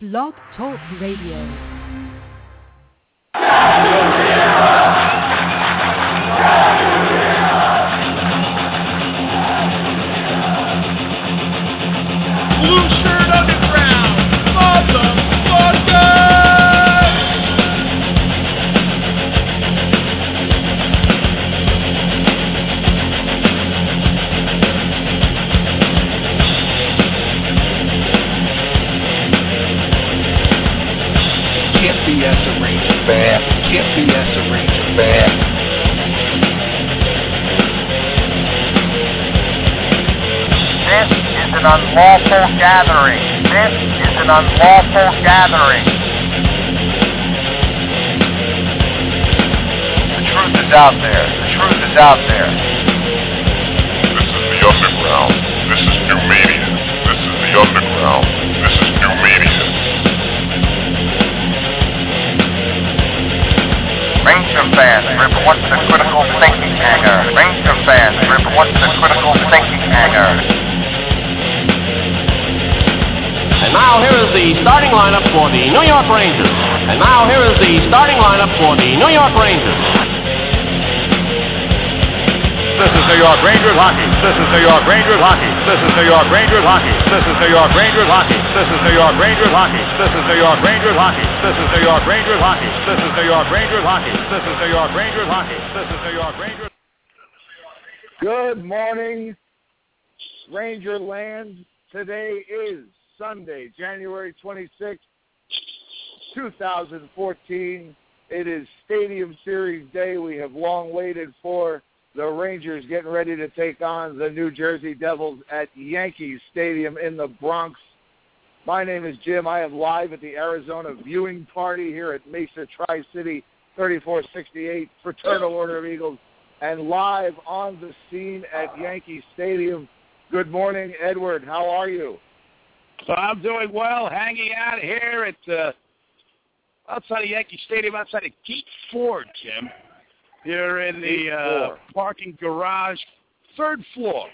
Blog Talk Radio. An unlawful gathering. The truth is out there. The truth is out there. This is the underground. This is new media. This is the underground. This is new media. Ranger fans, report the critical thinking hangar. Ranger fans, report the critical thinking hangar. And now here is the starting lineup for the New York Rangers. And now here is the starting lineup for the New York Rangers. This is New York Rangers hockey. This is New York Rangers hockey. This is New York Rangers hockey. This is New York Rangers hockey. This is New York Rangers hockey. This is New York Rangers hockey. This is New York Rangers hockey. This is New York Rangers hockey. This is New York Rangers hockey. This is New York Rangers. Good morning, Ranger Land. Today is Sunday, January 26th, 2014. It is Stadium Series Day. We have long waited for the Rangers getting ready to take on the New Jersey Devils at Yankee Stadium in the Bronx. My name is Jim. I am live at the Arizona viewing party here at Mesa Tri-City 3468 Fraternal Order of Eagles and live on the scene at Yankee Stadium. Good morning, Edward. How are you? So I'm doing well, hanging out here at uh, outside of Yankee Stadium, outside of Gate Four, Jim. Here in the uh, parking garage, third floor.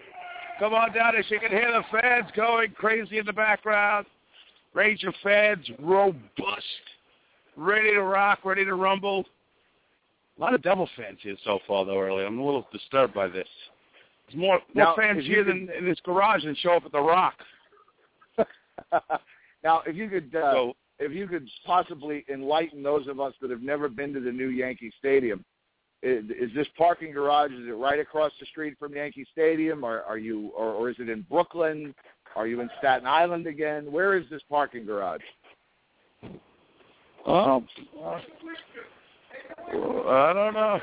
Come on down as you can hear the fans going crazy in the background. Ranger fans, robust, ready to rock, ready to rumble. A lot of Devil fans here so far, though. Early, I'm a little disturbed by this. There's more, more Now, fans here than in this garage than show up at the Rock. now, if you could, uh, So if you could possibly enlighten those of us that have never been to the new Yankee Stadium, is, is this parking garage? Is it right across the street from Yankee Stadium, or are you, or, or is it in Brooklyn? Are you in Staten Island again? Where is this parking garage? Oh, uh, I don't know.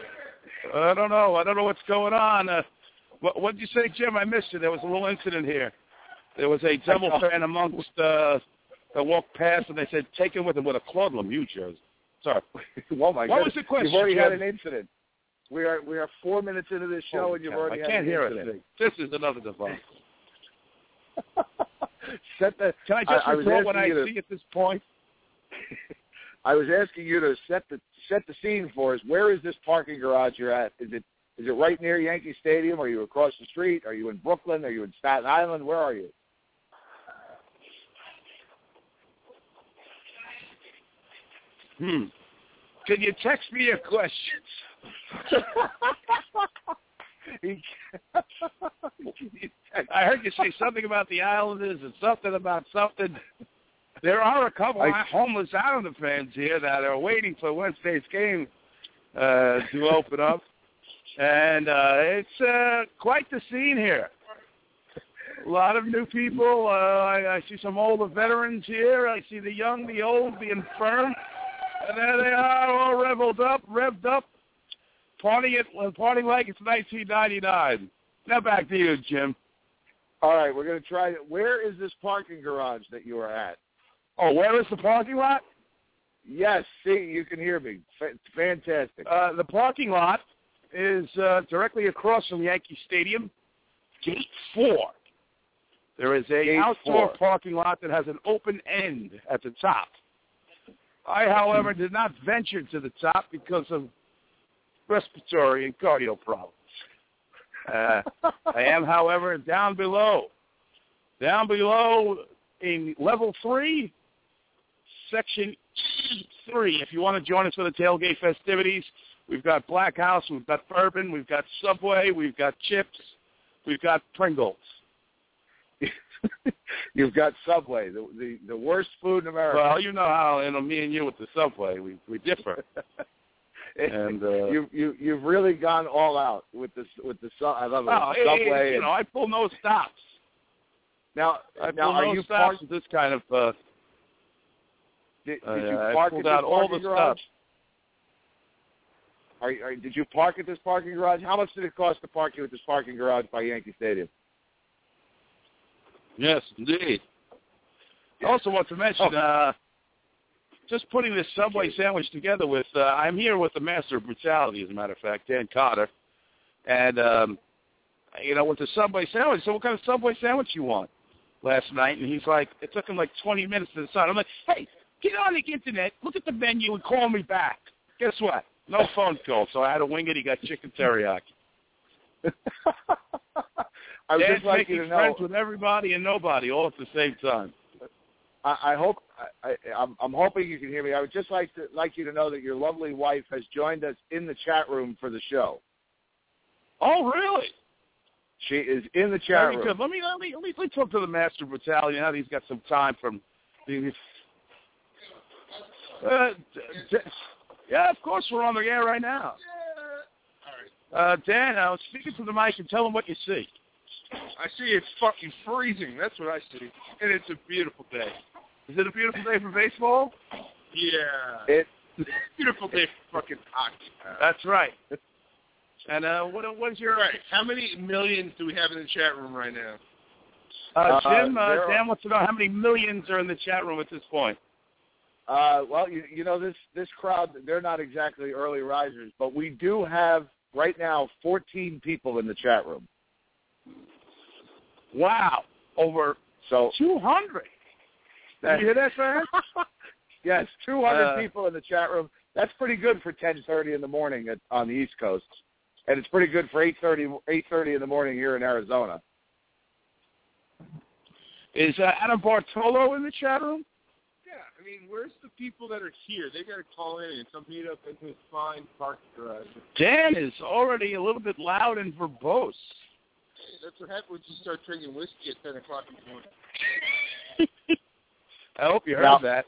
I don't know. I don't know what's going on. Uh, what what did you say, Jim? I missed you. There was a little incident here. There was a Devil fan amongst uh, that walked past, and they said, "Take him with him with a Claude Lemieux jersey." Sorry. oh my What goodness! was the question, You've already had an incident. We are we are four minutes into this show, Holy and you've already I had can't an hear incident. anything. This is another device. Set the. Can I just I- I report what I to- see at this point? I was asking you to set the set the scene for us. Where is this parking garage you're at? Is it is it right near Yankee Stadium? Are you across the street? Are you in Brooklyn? Are you in Staten Island? Where are you? Hmm. Can you text me your questions? I heard you say something about the Islanders and something about something. There are a couple I- of homeless Islander fans here that are waiting for Wednesday's game uh, to open up, and uh, it's uh, quite the scene here. A lot of new people. Uh, I, I see some older veterans here. I see the young, the old, the infirm, and there they are, all reveled up, revved up, partying it, partying like it's 1999. Now back to you, Jim. All right, we're going to try. Where is this parking garage that you are at? Oh, where is the parking lot? Yes, see, you can hear me. Fa- fantastic. Uh, the parking lot is uh, directly across from Yankee Stadium, Gate 4. There is a Gate outdoor four. parking lot that has an open end at the top. I, however, did not venture to the top because of respiratory and cardio problems. Uh, I am, however, down below. Down below in level three, Section E3. If you want to join us for the tailgate festivities, we've got Blackhaus, we've got bourbon, we've got Subway, we've got chips, we've got Pringles. You've got Subway, the, the the worst food in America. Well, you know how, you know, me and you with the Subway, we we differ. and uh, you you you've really gone all out with this with the I love it. oh, Subway. it- you know, I pull no stops. now I now are no you stops parked? with this kind of. Uh, Did, did uh, you park pulled at this out all parking the garage? stops. Are, are, did you park at this parking garage? How much did it cost to park you at this parking garage by Yankee Stadium? Yes, indeed. I also want to mention, uh, just putting this Subway sandwich together with, uh, I'm here with the master of brutality, as a matter of fact, Dan Cotter. And, um, you know, with the Subway sandwich, so what kind of Subway sandwich you want? Last night, and he's like, it took him like 20 minutes to decide. I'm like, hey, get on the internet, look at the menu, and call me back. Guess what? No phone call, so I had to wing it. He got chicken teriyaki. I would Dan's just like making you to know. friends with everybody and nobody all at the same time. I, I hope I, I, I'm, I'm hoping you can hear me. I would just like to like you to know that your lovely wife has joined us in the chat room for the show. Oh, really? She is in the chat Very room. good. Let me let me let me, let me talk to the master of brutality now he's got some time from the. Uh, d- d- yeah, of course we're on the air right now. Uh, Dan, I was speaking to the mic and tell him what you see. I see it's fucking freezing. That's what I see. And it's a beautiful day. Is it a beautiful day for baseball? Yeah. It it's a beautiful day for fucking hockey. That's right. And uh, what what is your Right. How many millions do we have in the chat room right now? uh, Uh, Jim? Uh, there are- Dan wants to know how many millions are in the chat room at this point. Uh, well, you, you know this this crowd they're not exactly early risers, but we do have right now 14 people in the chat room. Wow, over So 200. Did you hear that, man? yes, 200 Uh, people in the chat room. That's pretty good for 10:30 in the morning at, on the East Coast, and it's pretty good for 8:30 8:30 in the morning here in Arizona. Is uh, Adam Bartolo in the chat room? Yeah, I mean, where's the people that are here? They got to call in and come meet up at this fine parking garage. Dan is already a little bit loud and verbose. That's what happens when you start drinking whiskey at 10 o'clock in the morning. I hope you heard Now- that.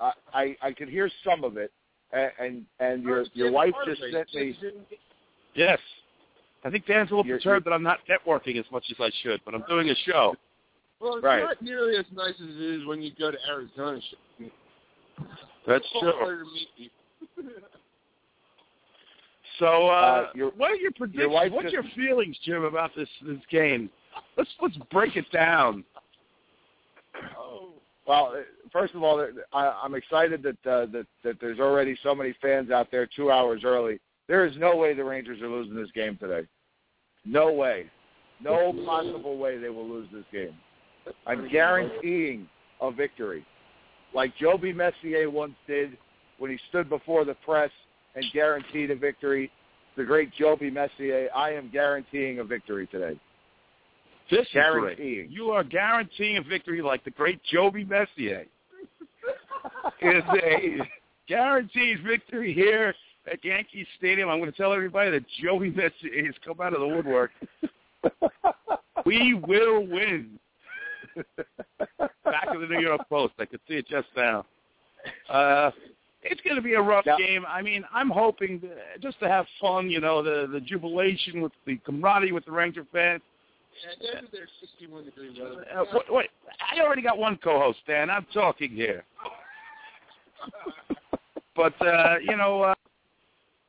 I I, I could hear some of it, and and, and your your wife just sent me. Yes. I think Dan's a little You're- perturbed that I'm not networking as much as I should, but I'm doing a show. Well, it's Right. not nearly as nice as it is when you go to Arizona. That's true. harder to meet people. So, uh, Uh, your- what are your predictions? wife What's just- your feelings, Jim, about this this game? Let's let's break it down. oh. Well, uh, first of all, I, I'm excited that, uh, that that there's already so many fans out there two hours early. There is no way the Rangers are losing this game today. No way. No possible way they will lose this game. I'm guaranteeing a victory, like Joby Messier once did when he stood before the press and guaranteed a victory. The great Joby Messier, I am guaranteeing a victory today. This is Guaranteeing. great. You are guaranteeing a victory like the great Joby Messier. is a guarantees victory here at Yankee Stadium. I'm going to tell everybody that Joey Messier has come out of the woodwork. we will win. Back of the New York Post. I could see it just now. Uh, it's going to be a rough Yeah. game. I mean, I'm hoping to, just to have fun, you know, the the jubilation with the camaraderie with the Ranger fans. Yeah, those are 61 degree. Uh, wait, wait, I already got one co-host, Dan. I'm talking here. but uh, you know, uh,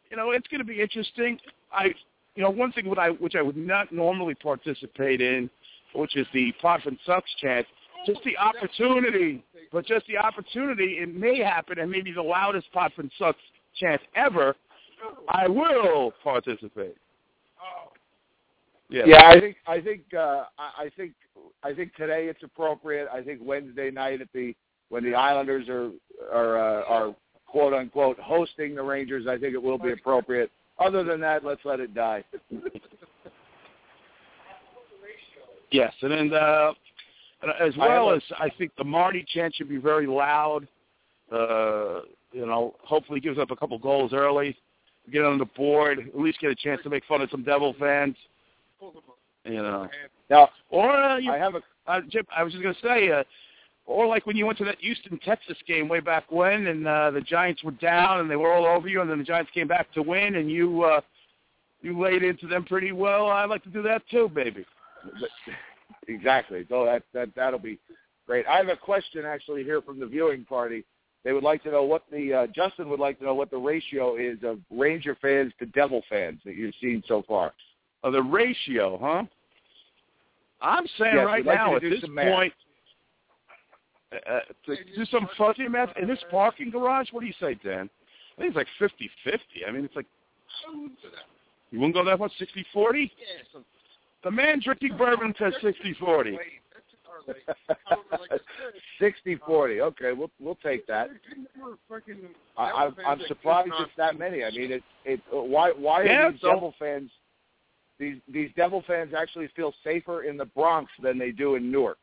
you know, it's going to be interesting. I, you know, one thing what I which I would not normally participate in, which is the Potvin Sucks chant. Just the opportunity, but just the opportunity, it may happen, and maybe the loudest Potvin Sucks chance ever. I will participate. Oh. Yeah. Yeah, I think I think uh, I I think I think today it's appropriate. I think Wednesday night at the when the Islanders are are uh, are quote unquote hosting the Rangers, I think it will be appropriate. Other than that, let's let it die. Yes, and then uh, and as well as I think the Marty chant should be very loud. Uh, you know, hopefully gives up a couple goals early, get on the board, at least get a chance to make fun of some Devil fans. You know, Now, or uh, you, I have a uh, Jim, I was just gonna say, uh, or like when you went to that Houston Texans game way back when, and uh, the Giants were down and they were all over you, and then the Giants came back to win, and you uh, you laid into them pretty well. I'd like to do that too, baby. Exactly. So that that that'll be great. I have a question actually here from the viewing party. They would like to know what the uh, Justin would like to know what the ratio is of Ranger fans to Devil fans that you've seen so far. Uh, the ratio, huh? I'm saying Yes, right like now you at to do this point, uh, to do some fuzzy math in this parking garage. What do you say, Dan? I think it's like fifty-fifty. I mean, it's like you wouldn't go that much, sixty-forty. The man drinking bourbon says sixty-forty. Sixty forty. Okay, we'll we'll take that. I, I'm, I'm surprised it's that many. I mean, it it why why Yeah, are these so- Devil fans? These these Devil fans actually feel safer in the Bronx than they do in Newark.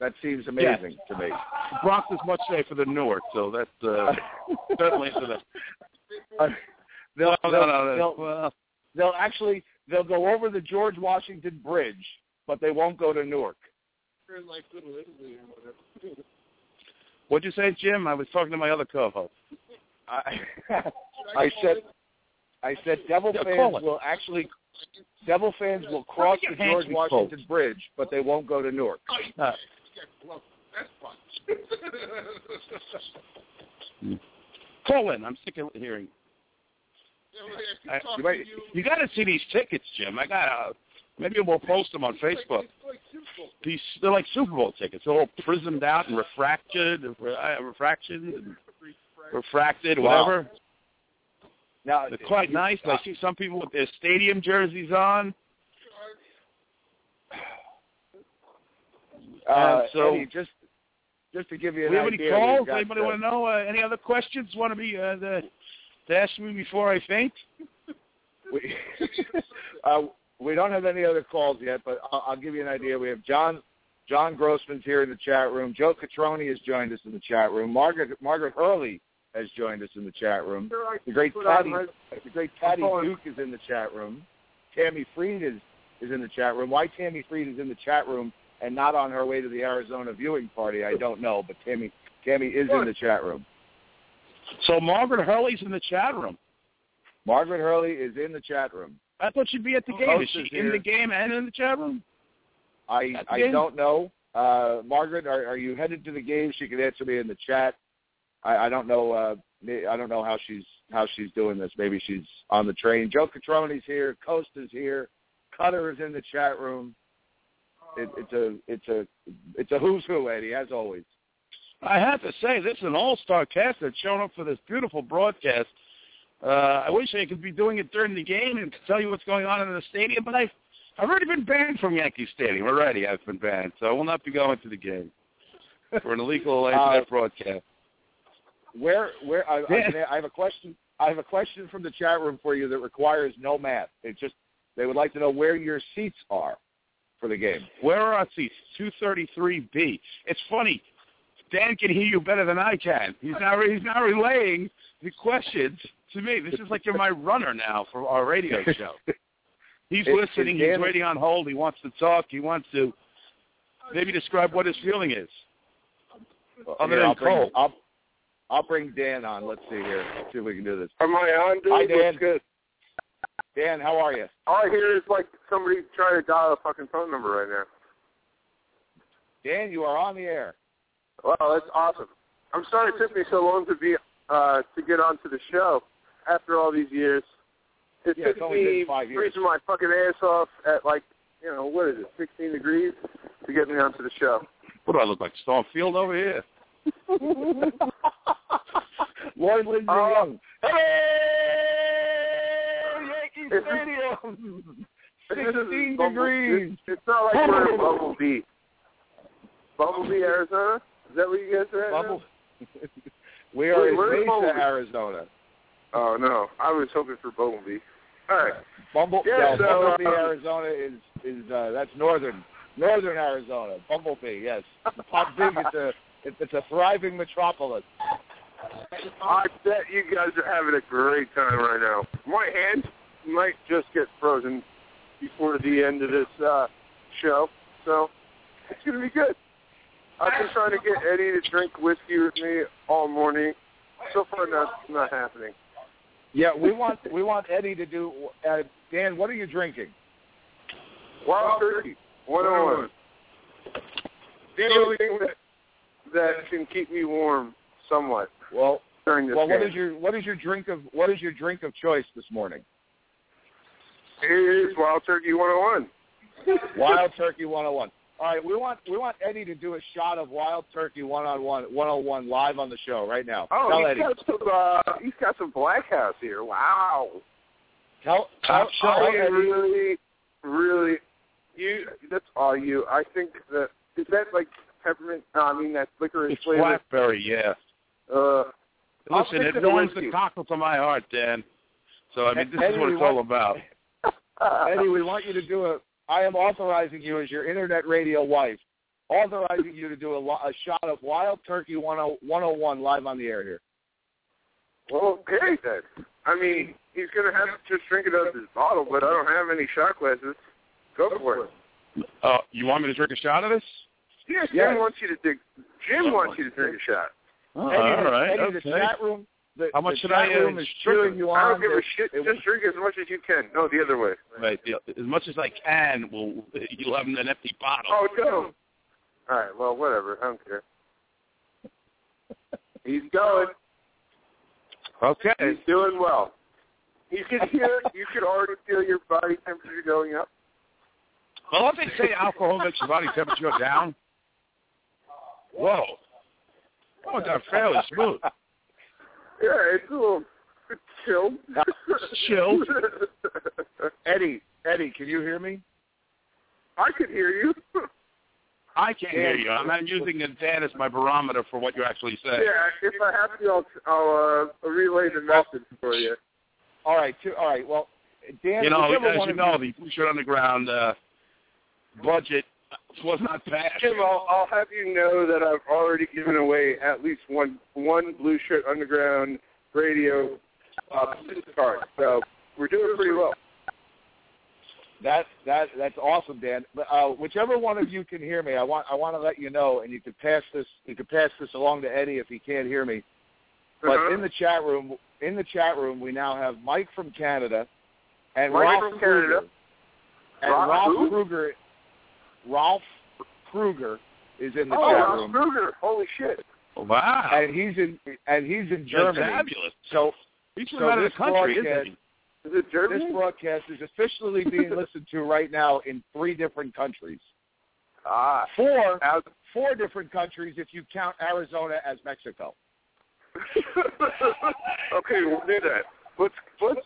That seems amazing to me. The Bronx is much safer than Newark, so that's uh, certainly to the. Uh, they'll, No, no, no. they'll, they'll actually they'll go over the George Washington Bridge, but they won't go to Newark. like Little Italy or whatever. what'd you say, Jim? I was talking to my other co-host. I, I said I said Devil Yeah, fans will actually Devil fans will cross the George be Washington Bridge, but they won't go to Newark. Uh, Well, call in. I'm sick of hearing. I- You might- You got to see these tickets, Jim. I got to. Maybe we'll post them on Facebook. These they're like Super Bowl tickets. They're all prismed out and refracted, uh, refraction, and refracted, Wow. whatever. Now They're quite you- nice. I see some people with their stadium jerseys on. Uh, so- Eddie, just just to give you an we have any calls? Anybody uh, want to know? Uh, any other questions? Want to be uh, the, to ask me before I faint? we, uh, we don't have any other calls yet, but I'll, I'll give you an idea. We have John John Grossman's here in the chat room. Joe Catroni has joined us in the chat room. Margaret Margaret Hurley has joined us in the chat room. The great Patty the great Patty Duke is in the chat room. Tammy Freed is is in the chat room. Why Tammy Freed is in the chat room and not on her way to the Arizona viewing party, I don't know. But Tammy Tammy is in the chat room. So Margaret Hurley's in the chat room. Margaret Hurley is in the chat room. I thought she'd be at the game. Host Is she is in the game and in the chat room? I I game? don't know. Uh, Margaret, are, are you headed to the game? She can answer me in the chat. I, I don't know. Uh, I don't know how she's how she's doing this. Maybe she's on the train. Joe Catroni's here. Costa's here. Cutter is in the chat room. It, it's a it's a it's a who's who, Eddie, as always. I have to say, this is an all-star cast that's shown up for this beautiful broadcast. Uh, I wish I could be doing it during the game and tell you what's going on in the stadium, but I've, I've already been banned from Yankee Stadium. Already, I've been banned, so I will not be going to the game for an illegal internet Uh, broadcast. Where where I, Yeah. I, I have a question. I have a question from the chat room for you that requires no math. It just they would like to know where your seats are for the game. Where are our seats? 233B. It's funny. Dan can hear you better than I can. He's now he's now relaying the questions to me. This is like you're my runner now for our radio show. He's It- listening. He's Dan- waiting on hold. He wants to talk. He wants to maybe describe what his feeling is. Other Here, than I'll bring, Cole. I'll, I'll bring Dan on. Let's see here. Let's see if we can do this. Am I on, dude? Hi, Dan. What's good? Dan, how are you? All I hear is like somebody trying to dial a fucking phone number right now. Dan, you are on the air. Wow, that's awesome. I'm sorry it took me so long to be uh to get onto the show after all these years. It Yeah, it's took only me been five years. freezing my fucking ass off at like you know what is it, 16 degrees to get me onto the show. What do I look like? Stormfield over here? Lloyd Lindsay Oh. Young. Hey, Yankee Stadium. This 16 Bumble- degrees. It's, it's not like we're in Bumblebee. Bumblebee, Arizona. Is that what you guys are? Bumble. we are Wait, in Mesa, Bumblebee? Arizona. Oh no, I was hoping for Bumblebee. All right. Bumble, Yeah, no, so, Bumblebee, um, Arizona is is uh, that's northern northern Arizona. Bumblebee, yes. Not big. It's a it's, it's a thriving metropolis. I bet you guys are having a great time right now. My hand might just get frozen before the end of this uh, show, so it's gonna be good. I've been trying to get Eddie to drink whiskey with me all morning. So far, that's not happening. Yeah, we want we want Eddie to do. Uh, Dan, what are you drinking? Wild turkey, one on one. The only thing that that can keep me warm somewhat Well, during this well, game. what is your what is your drink of what is your drink of choice this morning? It is Wild Turkey 101. Wild Turkey 101. All right, we want we want Eddie to do a shot of Wild Turkey 101 101 live on the show right now. Oh, Tell he's Eddie. got some. Uh, he's got some Blackhaus here. Wow. Tell tell, I Eddie. really, really, you. That's all you. I think that is that like peppermint. No, I mean that licorice It's flavor. blackberry, yeah. Uh, Listen, it warms the cockle to my heart, Dan. So I mean, this Eddie, is what it's all about. Eddie, we want you to do a. I am authorizing you as your internet radio wife, authorizing you to do a, a shot of Wild Turkey 101 live on the air here. Well, okay then. I mean, he's gonna have to just drink it out of his bottle, but I don't have any shot glasses. Go for it. Uh, you want me to drink a shot of this? Yes, Jim Yes. wants you to dig. Jim wants you to drink a shot. Oh, Eddie, all the- right. Eddie, the okay. chat room. The, How much the should I, room is drink? cheering you I on. don't give a shit. it- Just drink as much as you can. No, the other way. Right. yeah, As much as I can, will you'll have an empty bottle. Oh no. All right. Well, whatever. I don't care. He's going. Okay. He's doing well. You can hear. You can already feel your body temperature going up. Well, don't they say alcohol makes your body temperature go down? Whoa. That Oh, that's fairly smooth. Yeah, it's a little it's chilled. Chilled? Eddie, Eddie, can you hear me? I can hear you. I can't hear you. I'm, I'm using the Dan as my barometer for what you actually say. Yeah, if I have to, I'll, I'll uh, relay the message for you. All right, two, all right. Well, Dan, You know, whichever as one you of know, the Blue Shirt Underground uh, budget was not passed. Jim, I'll, I'll have you know that I've already given away at least one one Blue Shirt Underground radio uh, card. So we're doing pretty well. That that that's awesome, Dan. But, Uh, whichever one of you can hear me, I want I want to let you know, and you can pass this you can pass this along to Eddie if he can't hear me. But Uh-huh. in the chat room, in the chat room, we now have Mike from Canada and Mike Ralph from Canada. Kruger. And Ralph? Kruger, Ralph Kruger is in the oh, chat Ralph room, Kruger. Holy shit. Wow. and he's in and he's in Germany. Fabulous. So He's from So out of the this country, isn't broadcast- he? Is it Germany? this broadcast is officially being listened to right now in three different countries. ah. Four Out- four different countries if you count Arizona as Mexico. okay, we'll do that. Let's let's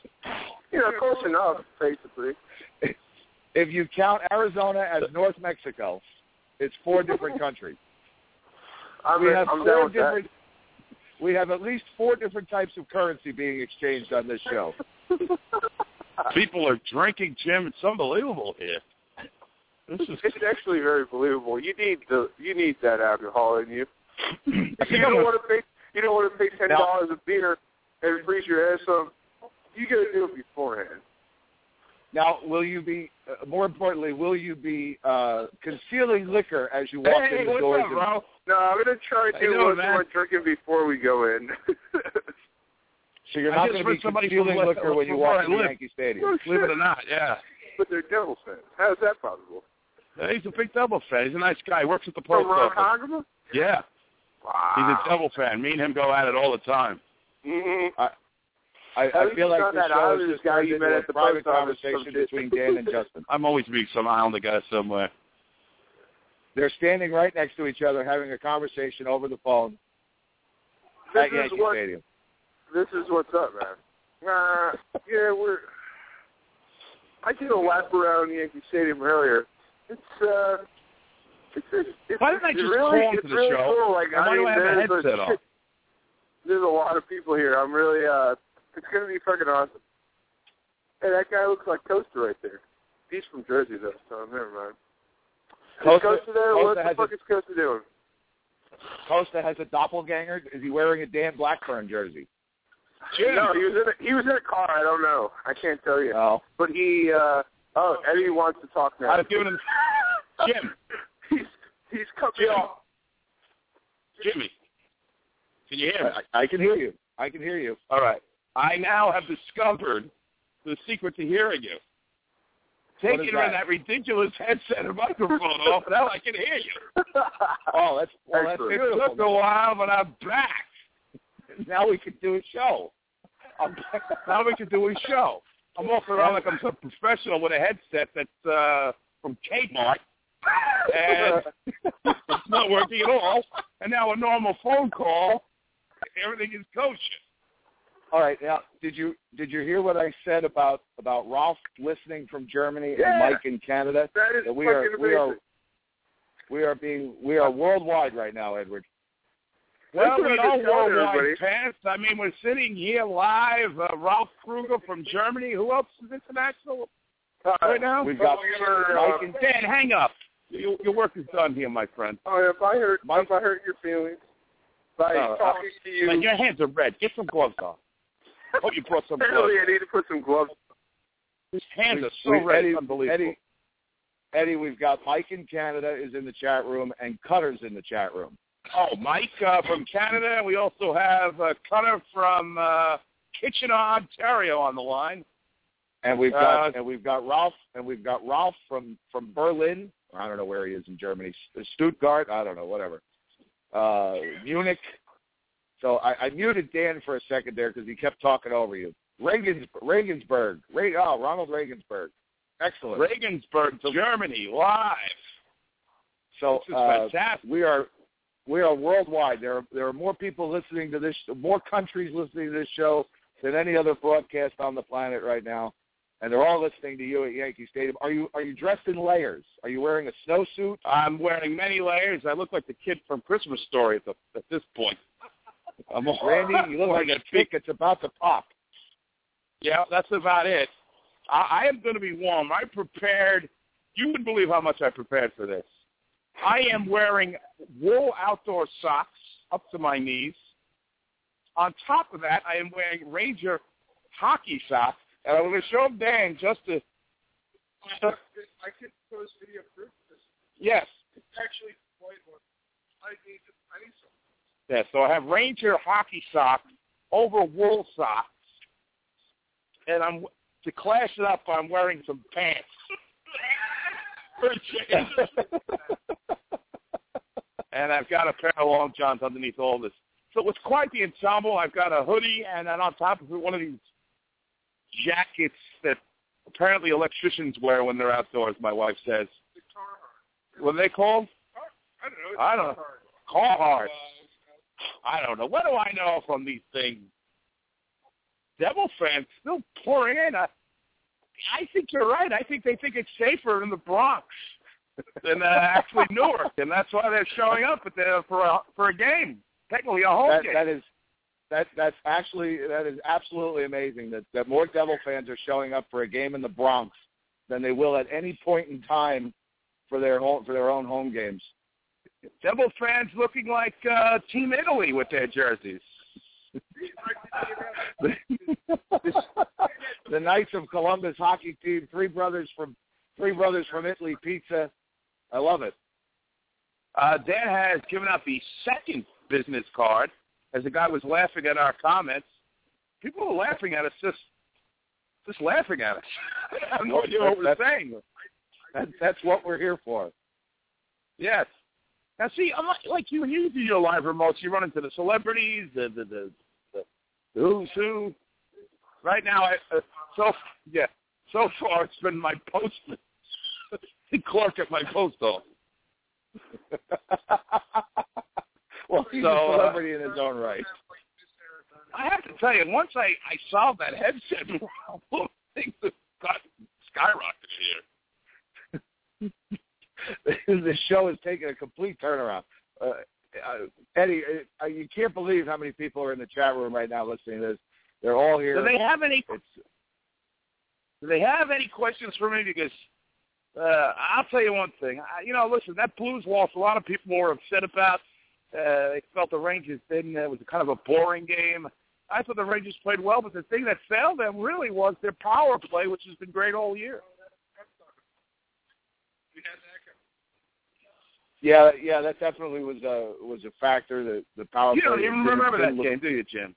you know close enough, basically. If you count Arizona as uh, North Mexico, it's four different countries. I'm, We have I'm down four with different. We have at least four different types of currency being exchanged on this show. People are drinking, Jim. It's unbelievable here. This is It's actually very believable. You need the you need that alcohol in you. If you don't want to pay you don't want to pay ten dollars a beer and freeze your ass off. You got to do it beforehand. Now, will you be? Uh, more importantly, will you be uh, concealing liquor as you walk Hey, in the what's doors? up, of- bro? No, I'm gonna try to you do doing, one man? more drinking before we go in. so you're not going to be heard somebody concealing West- liquor when you walk where I into. Yankee Stadium. Oh, Believe it or not, yeah. but they're Devils fans. How's that possible? He's a big Devil fan. He's a nice guy. He works at the From post Ron office. Hagema? Yeah, Wow. he's a Devil fan. Me and him go at it all the time. Mm-hmm. I, I At feel like not this that show has Islanders just guy you met a at the private conversation between Dan and Justin. I'm always meeting some Islander guy somewhere. They're standing right next to each other, having a conversation over the phone This at is Yankee what Stadium. this is what's up, man. Uh, yeah, we're. I did a lap around Yankee Stadium earlier. It's uh, it's it's, it's Why didn't I it's just really, call into the really show? Cool. Like, And why I do mean, I have a there's headset on? There's a lot of people here. I'm really uh, it's gonna be fucking awesome. Hey, that guy looks like Costa right there. He's from Jersey though, so never mind. Is Costa- Costa there? Costa what the fuck a- is Costa doing? Costa has a doppelganger? Is he wearing a Dan Blackburn jersey? Jim. No, he was in a, he was in a car. I don't know. I can't tell you. No. But he. uh Oh, Eddie wants to talk now. I've given him Jim. he's he's coming Jim. off. Jimmy. Can you hear me? I, I can hear you. I can hear you. All right. I now have discovered the secret to hearing you. Taking that? that ridiculous headset and microphone off, now I can hear you. Oh, that's well, that's. It took a while, but I'm back. Now we can do a show. I'm, now we can do a show. I'm walking around like I'm some professional with a headset that's uh, from Kmart, and it's not working at all. And now a normal phone call, everything is kosher. All right. Now, did you did you hear what I said about about Ralph listening from Germany Yeah. and Mike in Canada? That is That we are amazing. we are we are being we are worldwide right now, Edward. Well, we are worldwide past. I mean, we're sitting here live. Uh, Ralph Kruger from Germany. Who else is international Uh, right now? We've got Over, uh, Mike and Dan, hang up. Your, your work is done here, my friend. Oh, if I hurt, if I hurt your feelings by Uh, talking to you, Man, your hands are red. Get some gloves on. Hope you brought some gloves. apparently I need to put some gloves. His hands We- are so we- red. Eddie, it's unbelievable. Eddie, Eddie, we've got Mike in Canada is in the chat room and Cutter's in the chat room. Oh, Mike uh, from Canada. We also have uh, Cutter from uh, Kitchener, Ontario, on the line. And we've got Uh, and we've got Ralph and we've got Ralph from from Berlin. I don't know where he is in Germany. Stuttgart. I don't know. Whatever. Uh, Munich. So I, I muted Dan for a second there because he kept talking over you. Regans, Regensburg. Ray, oh, Ronald Regensburg. Excellent. Regensburg, to Germany, live. so This is uh, fantastic. we are we are worldwide. There are there are more people listening to this, more countries listening to this show than any other broadcast on the planet right now, and they're all listening to you at Yankee Stadium. Are you are you dressed in layers? Are you wearing a snowsuit? I'm wearing many layers. I look like the kid from Christmas Story at, the, at this point. I'm all, Randy, you look like a chick that's about to pop. Yeah, that's about it. I, I am going to be warm. I prepared. You wouldn't believe how much I prepared for this. I am wearing wool outdoor socks up to my knees. On top of that, I am wearing Ranger hockey socks, and I'm going to show Dan just to. I could post video proof of this. Yes, It's actually quite one. I need to, I need some. Yeah, so I have Ranger hockey socks over wool socks, and I'm to clash it up. I'm wearing some pants. For a change. and I've got a pair of long johns underneath all this. So it's quite the ensemble. I've got a hoodie, and then on top of it, one of these jackets that apparently electricians wear when they're outdoors. My wife says. The What are they called? I don't know. It's I don't know. Carhartt. Carhartt. I don't know. What do I know from these things? Devil fans still pouring in. I, I think you're right. I think they think it's safer in the Bronx than uh, actually Newark, and that's why they're showing up at the, for a for a game, technically a home That game. that is that that's actually that is absolutely amazing that that more Devil fans are showing up for a game in the Bronx than they will at any point in time for their home for their own home games. Devil fans looking like uh, Team Italy with their jerseys. the Knights of Columbus hockey team, three brothers from three brothers from Italy pizza. I love it. Uh, Dan has given out the second business card as the guy was laughing at our comments. People are laughing at us, just just laughing at us. I have no idea what we're That's- saying. That, that's what we're here for. Yes. Now, see, I'm like, you, you do your live remotes. You run into the celebrities, the the the, the, the who's who. Right now, I, uh, so yeah, so far it's been my post, the clerk at my post office. well, he's So, a uh, celebrity in his own right. I have to tell you, once I I solved that headset problem, things have got skyrocketed here. the show has taken a complete turnaround. Uh, uh, Eddie, uh, you can't believe how many people are in the chat room right now listening to this. They're all here. Do they have any? It's, Do they have any questions for me? Because uh, I'll tell you one thing. I, you know, listen, that Blues loss, a lot of people were upset about. uh, they felt the Rangers didn't. It was kind of a boring game. I thought the Rangers played well, but the thing that failed them really was their power play, which has been great all year. Yeah, yeah, that definitely was a was a factor. The the power. You don't even remember that look- game, do you, Jim?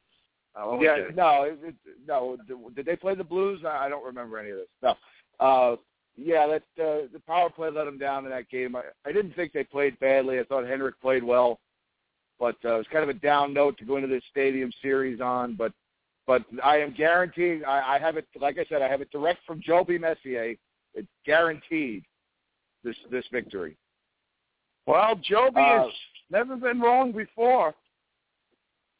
Oh, Yeah, okay. no, it, it, no. Did they play the Blues? I I don't remember any of this. No. Uh, yeah, that uh, the power play let them down in that game. I, I didn't think they played badly. I thought Henrik played well, but uh, it was kind of a down note to go into this Stadium Series on. But but I am guaranteeing. I, I have it. Like I said, I have it direct from Joby Messier. It's guaranteed this this victory. Well, Joby Uh, has never been wrong before.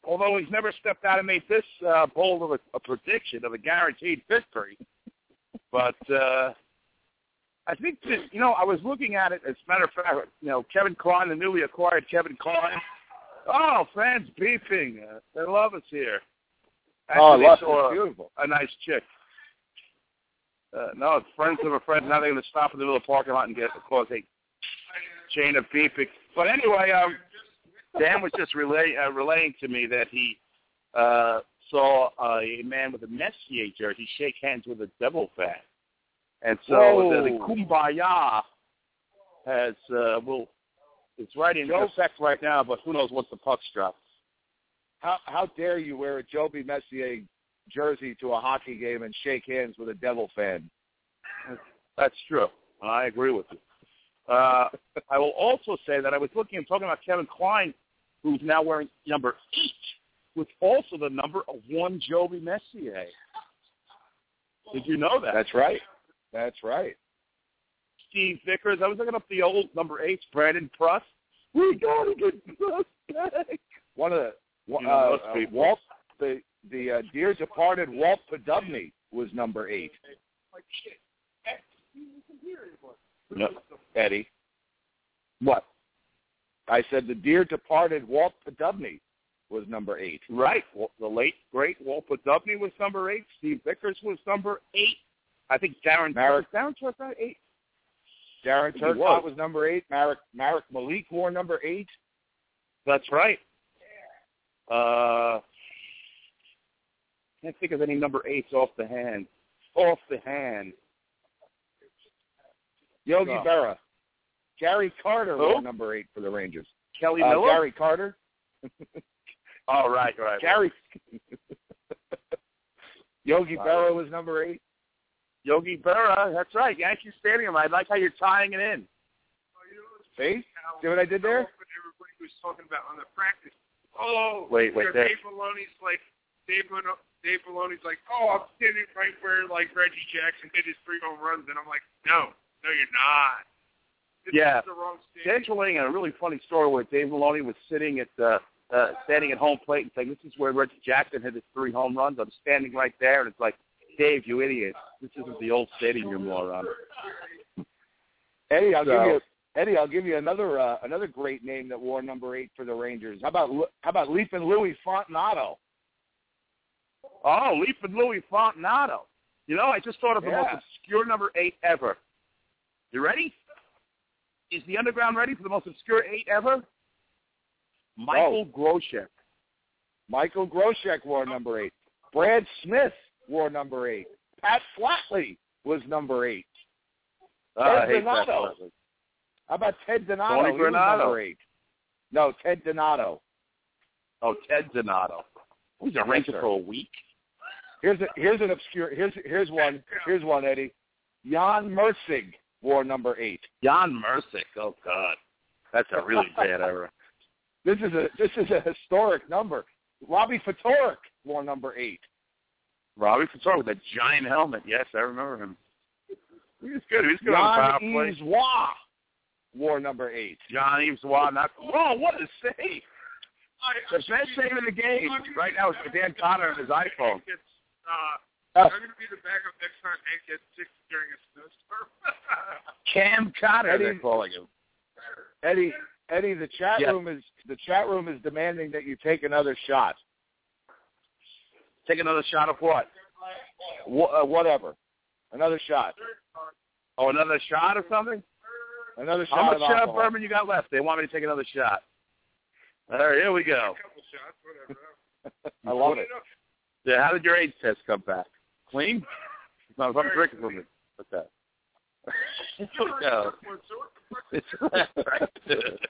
Although he's never stepped out and made this uh, bold of a, a prediction of a guaranteed victory. But uh, I think that, you know, I was looking at it, as a matter of fact, you know, Kevin Klein, the newly acquired Kevin Klein. Oh, fans beefing. Uh, they love us here. Oh, I love they it. saw beautiful. a nice chick. Uh, no, it's friends of a friend. Now they're going to stop in the middle of the parking lot and get cause a chain of beeping. But anyway, um, Dan was just relay, uh, relaying to me that he uh, saw a man with a Messier jersey shake hands with a Devil fan, and so the, the kumbaya has uh, will it's right in Joe- effect right now. But who knows once the pucks drop? How how dare you wear a Joby Messier jersey to a hockey game and shake hands with a Devil fan? That's true. I agree with you. Uh, I will also say that I was looking and talking about Kevin Klein, who's now wearing number eight, with also the number of one Joby Messier. Did you know that? That's right. That's right. Steve Vickers. I was looking up the old number eight, Brandon Prust. We gotta get Prust back. One of the You know, uh, uh. Walt the the uh, dear departed Walt Poddubny was number eight. No. Eddie, What? I said the dear departed Walt Poddubny was number eight. Right. The late great Walt Poddubny was number eight. Steve Vickers was number eight. I think Darren Marek- Darren was that eight. Darren Turcotte was. was. number eight. Marek Marek Malik wore number eight. That's right. Uh, can't think of any number eights off the hand. Off the hand. Yogi No. Berra. Gary Carter Who? wore number eight for the Rangers. Kelly Uh, Miller. Gary Carter. Oh, right, right. Gary. Yogi Wow. Berra was number eight. Yogi Berra. That's right. Yankee Stadium. I like how you're tying it in. See? See what I did there? Everybody was talking about on the practice. Oh, Wait, wait, there. Dave Maloney's like Dave, Malone- Dave Maloney's like, oh, I'm standing right where like Reggie Jackson did his three home runs, and I'm like, no, no, you're not. This Yeah. is the wrong a really funny story where Dave Maloney was sitting at uh, uh, standing at home plate and saying, "This is where Reggie Jackson hit his three home runs. I'm standing right there." And it's like, Dave, you idiot! This isn't the old stadium, you moron. Eddie, I'll So- give you Eddie, I'll give you another uh, another great name that wore number eight for the Rangers. How about how about Leaping Louis Fontinato? Oh, Leaping Louis Fontinato. You know, I just thought of the most obscure number eight ever. You ready? Is the underground ready for the most obscure eight ever? Michael Grosek. Michael Grosek wore number eight. Brad Smith wore number eight. Pat Flatley was number eight. Uh, Ted Donato. How about Ted Donato? Tony was number eight. No, Ted Donato. Oh, Ted Donato. Who's a Yes, Ranger for a week? Here's a, here's an obscure here's here's one here's one Eddie. Jan Mertzig wore number eight. Jan Mertzig. Oh God, that's a really bad error. This is a this is a historic number. Robbie Ftorek wore number eight. Robbie Ftorek with a giant helmet. Yes, I remember him. He was good. He was good on the power Jan play. Eves Waugh wore number eight. John Eves Watt. Not oh, what a save! The best save in the game right now is for Dan Connor and his iPhone. Gets, Uh, I'm going to be the backup next time Hank gets sick during a snowstorm. Cam Connor, Eddie- they're calling him. Eddie Eddie, the chat Yes. room is the chat room is demanding that you take another shot. Take another shot of what? Wh- uh, whatever. Another shot. Oh, another shot or something? Another shot How of much uh, alcohol. bourbon you got left? They want me to take another shot. All right, here we go. A couple shots, whatever. I love it. Yeah, how did your AIDS test come back? Clean? No, if I'm drinking from it. What's that? Here we go. It's right.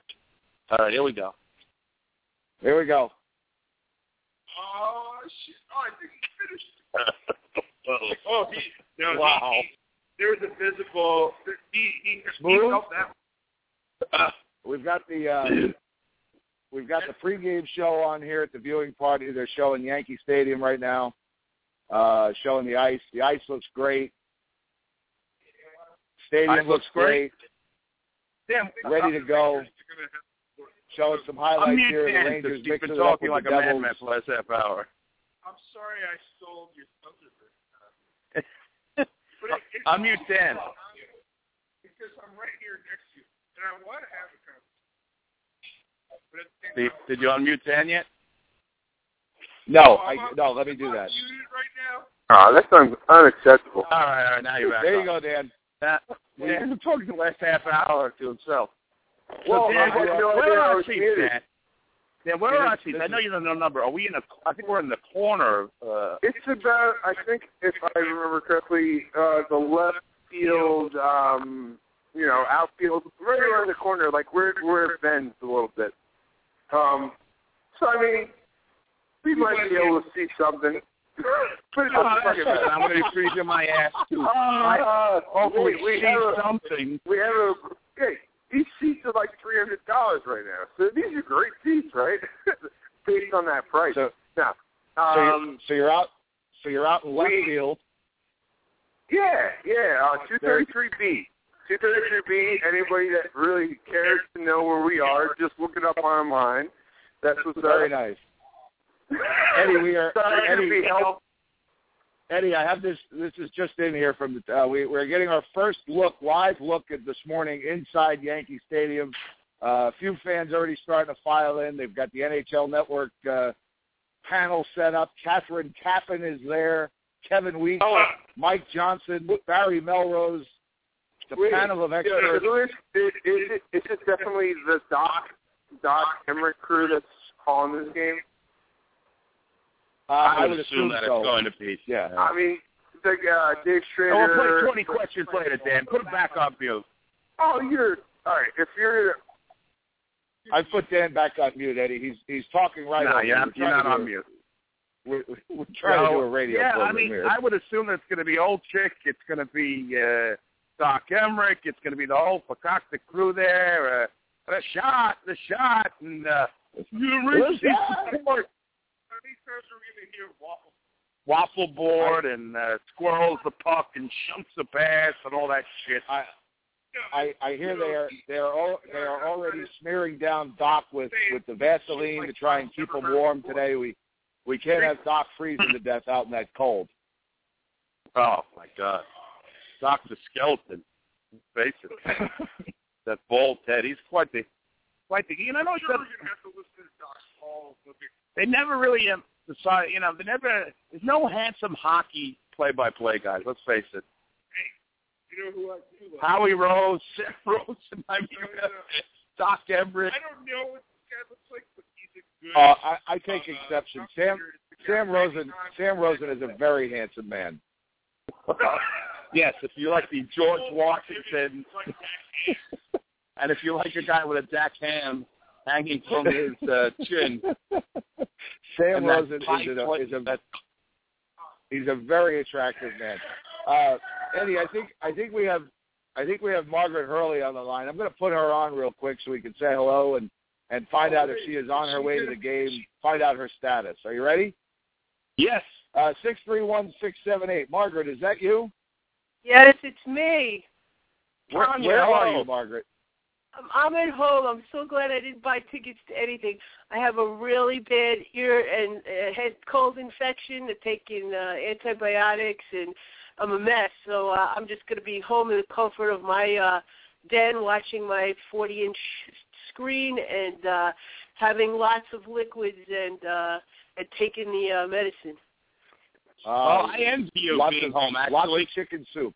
All right, here we go. Here we go. Oh shit! Oh, I think he finished. Oh, he no, Wow. he, there was a physical. He he, he Smooth? felt that. We've got the uh, we've got the pregame show on here at the viewing party. They're showing Yankee Stadium right now. Uh, showing the ice. The ice looks great. Stadium Ice looks looks great. great. Damn, Ready to go. Showing some highlights I'm here. The Rangers because you've been it up talking with like the a Devils. madman for the last half hour. I'm sorry, I stole your thunder. But it, it's I'm mute Dan. because I'm right here next to you, and I want to have a conversation. But at the same Did, did you unmute Dan yet? No, I'm I, up- no. Let me do that. muted right now. Ah, that's un- unacceptable. All right, all right, now you're back. There you on. go, Dan. Uh, Dan was talking the last half hour to himself. Well, so Dan, I had no where idea I are our seats. Dan? Dan, where are our seats? I know you don't know the number. Are we in the? I think we're in the corner. Uh, It's about, I think, if I remember correctly, uh, the left field, um, you know, outfield, right around the corner, like where where it bends a little bit. Um, so I mean, we might be able to see something. Oh, doesn't that's fucking right. I'm going to be freezing my ass too. Uh, Hopefully, we, we see have a, something. we have a hey, these seats are like three hundred dollars right now. So these are great seats, right? Based on that price. So, now, so, you're, um, so you're out. So you're out in left we- field. Yeah, yeah, uh, 233B. 233B, anybody that really cares to know where we are, just look it up online. That's what's Very nice. Eddie, we are Eddie. Eddie, I have this. This is just in here from the. Uh, we, we're getting our first look, live look at this morning inside Yankee Stadium. Uh, a few fans already starting to file in. They've got the NHL Network uh, panel set up. Kathryn Tappen is there. Kevin Weeks, Oh, Mike Johnson, Barry Melrose, the wait, panel of experts. is, is, is, it, is it definitely the Doc, Doc Emrick crew that's calling this game? Uh, I, would assume that so. it's going to be. Yeah. I mean, the, uh, Dave Schrader. Oh, we'll play 20 questions later, Dan. Put it back on mute. Oh, you're all right. If you're I put Dan back on mute, Eddie. He's he's talking right no, over. you're not, you're not on mute. We're, we're trying to do a radio yeah, program I mean, here. I would assume that it's going to be old chick. It's going to be uh, Doc Emrick. It's going to be the whole Fakakta crew there. Uh, the shot, the shot, and uh, you What's reach that? support. How many are going to hear waffle? Waffle board and uh, squirrels the puck and shunts the pass and all that shit. I I I hear they are they are all, they are already smearing down Doc with with the Vaseline to try and keep him warm today. We we can't have Doc freezing to death out in that cold. Oh my God, Doc's a skeleton. Face it. that bald head. He's quite the quite the. You know, I know I'm he sure said we're going to have to listen to Doc Hall. They never really um, decide. You know, they never. There's no handsome hockey play-by-play guys. Let's face it. You know who I do like? Howie Rose, Seth Rose, and I mean, No, no, no. Doc Emrick. I don't know what this guy looks like, but he's a good. Uh, I, I take uh, exception. Doc Sam Emrick is the guy Sam Rosen Sam Rosen is a very handsome man. yes, if you like the George Washington, and if you like a guy with a Jack Ham hanging from his uh, chin, Sam and Rosen tight is a, is a he's a very attractive man. Uh, Eddie, I think I think we have I think we have Margaret Hurley on the line. I'm going to put her on real quick so we can say hello and and find out if she is on her way to the game. Find out her status. Are you ready? yes, Uh, six three one six seven eight. Margaret, is that you? Yes, it's me. Where, where are you, Margaret? I'm at home. I'm so glad I didn't buy tickets to anything. I have a really bad ear and uh, head cold infection. They're taking uh, antibiotics, and I'm a mess. So uh, I'm just going to be home in the comfort of my uh, den, watching my 40-inch screen and uh, having lots of liquids and uh, and taking the uh, medicine. Uh, well, I envy you lots being of, home. Lots Actually, of chicken soup.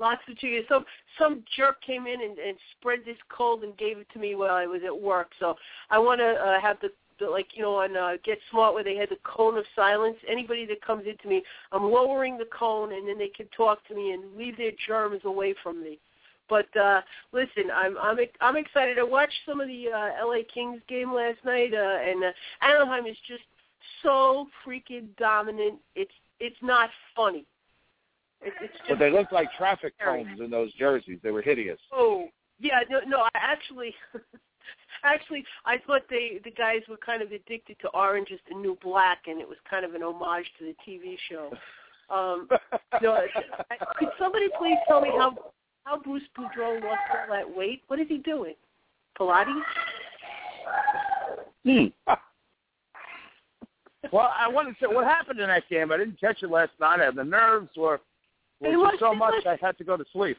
Lots of cheese. Some some jerk came in and, and spread this cold and gave it to me while I was at work. So I want to uh, have the, the like you know on uh, Get Smart where they had the cone of silence. Anybody that comes into me, I'm lowering the cone and then they can talk to me and leave their germs away from me. But uh listen, I'm I'm I'm excited. I watched some of the uh, LA Kings game last night, uh, and uh, Anaheim is just so freaking dominant. It's it's not funny. It, it's just But they looked like traffic cones in those jerseys. They were hideous. Oh, yeah, no, no. I actually, actually, I thought they the guys were kind of addicted to Orange is the New Black, and it was kind of an homage to the TV show. Um, no, I- could somebody please tell me how how Bruce Boudreau lost all that weight? What is he doing? Pilates? Hmm. well, I want to say what happened in that game. I didn't catch it last night. I- had The nerves were, They were lost- so they much lost- I had to go to sleep.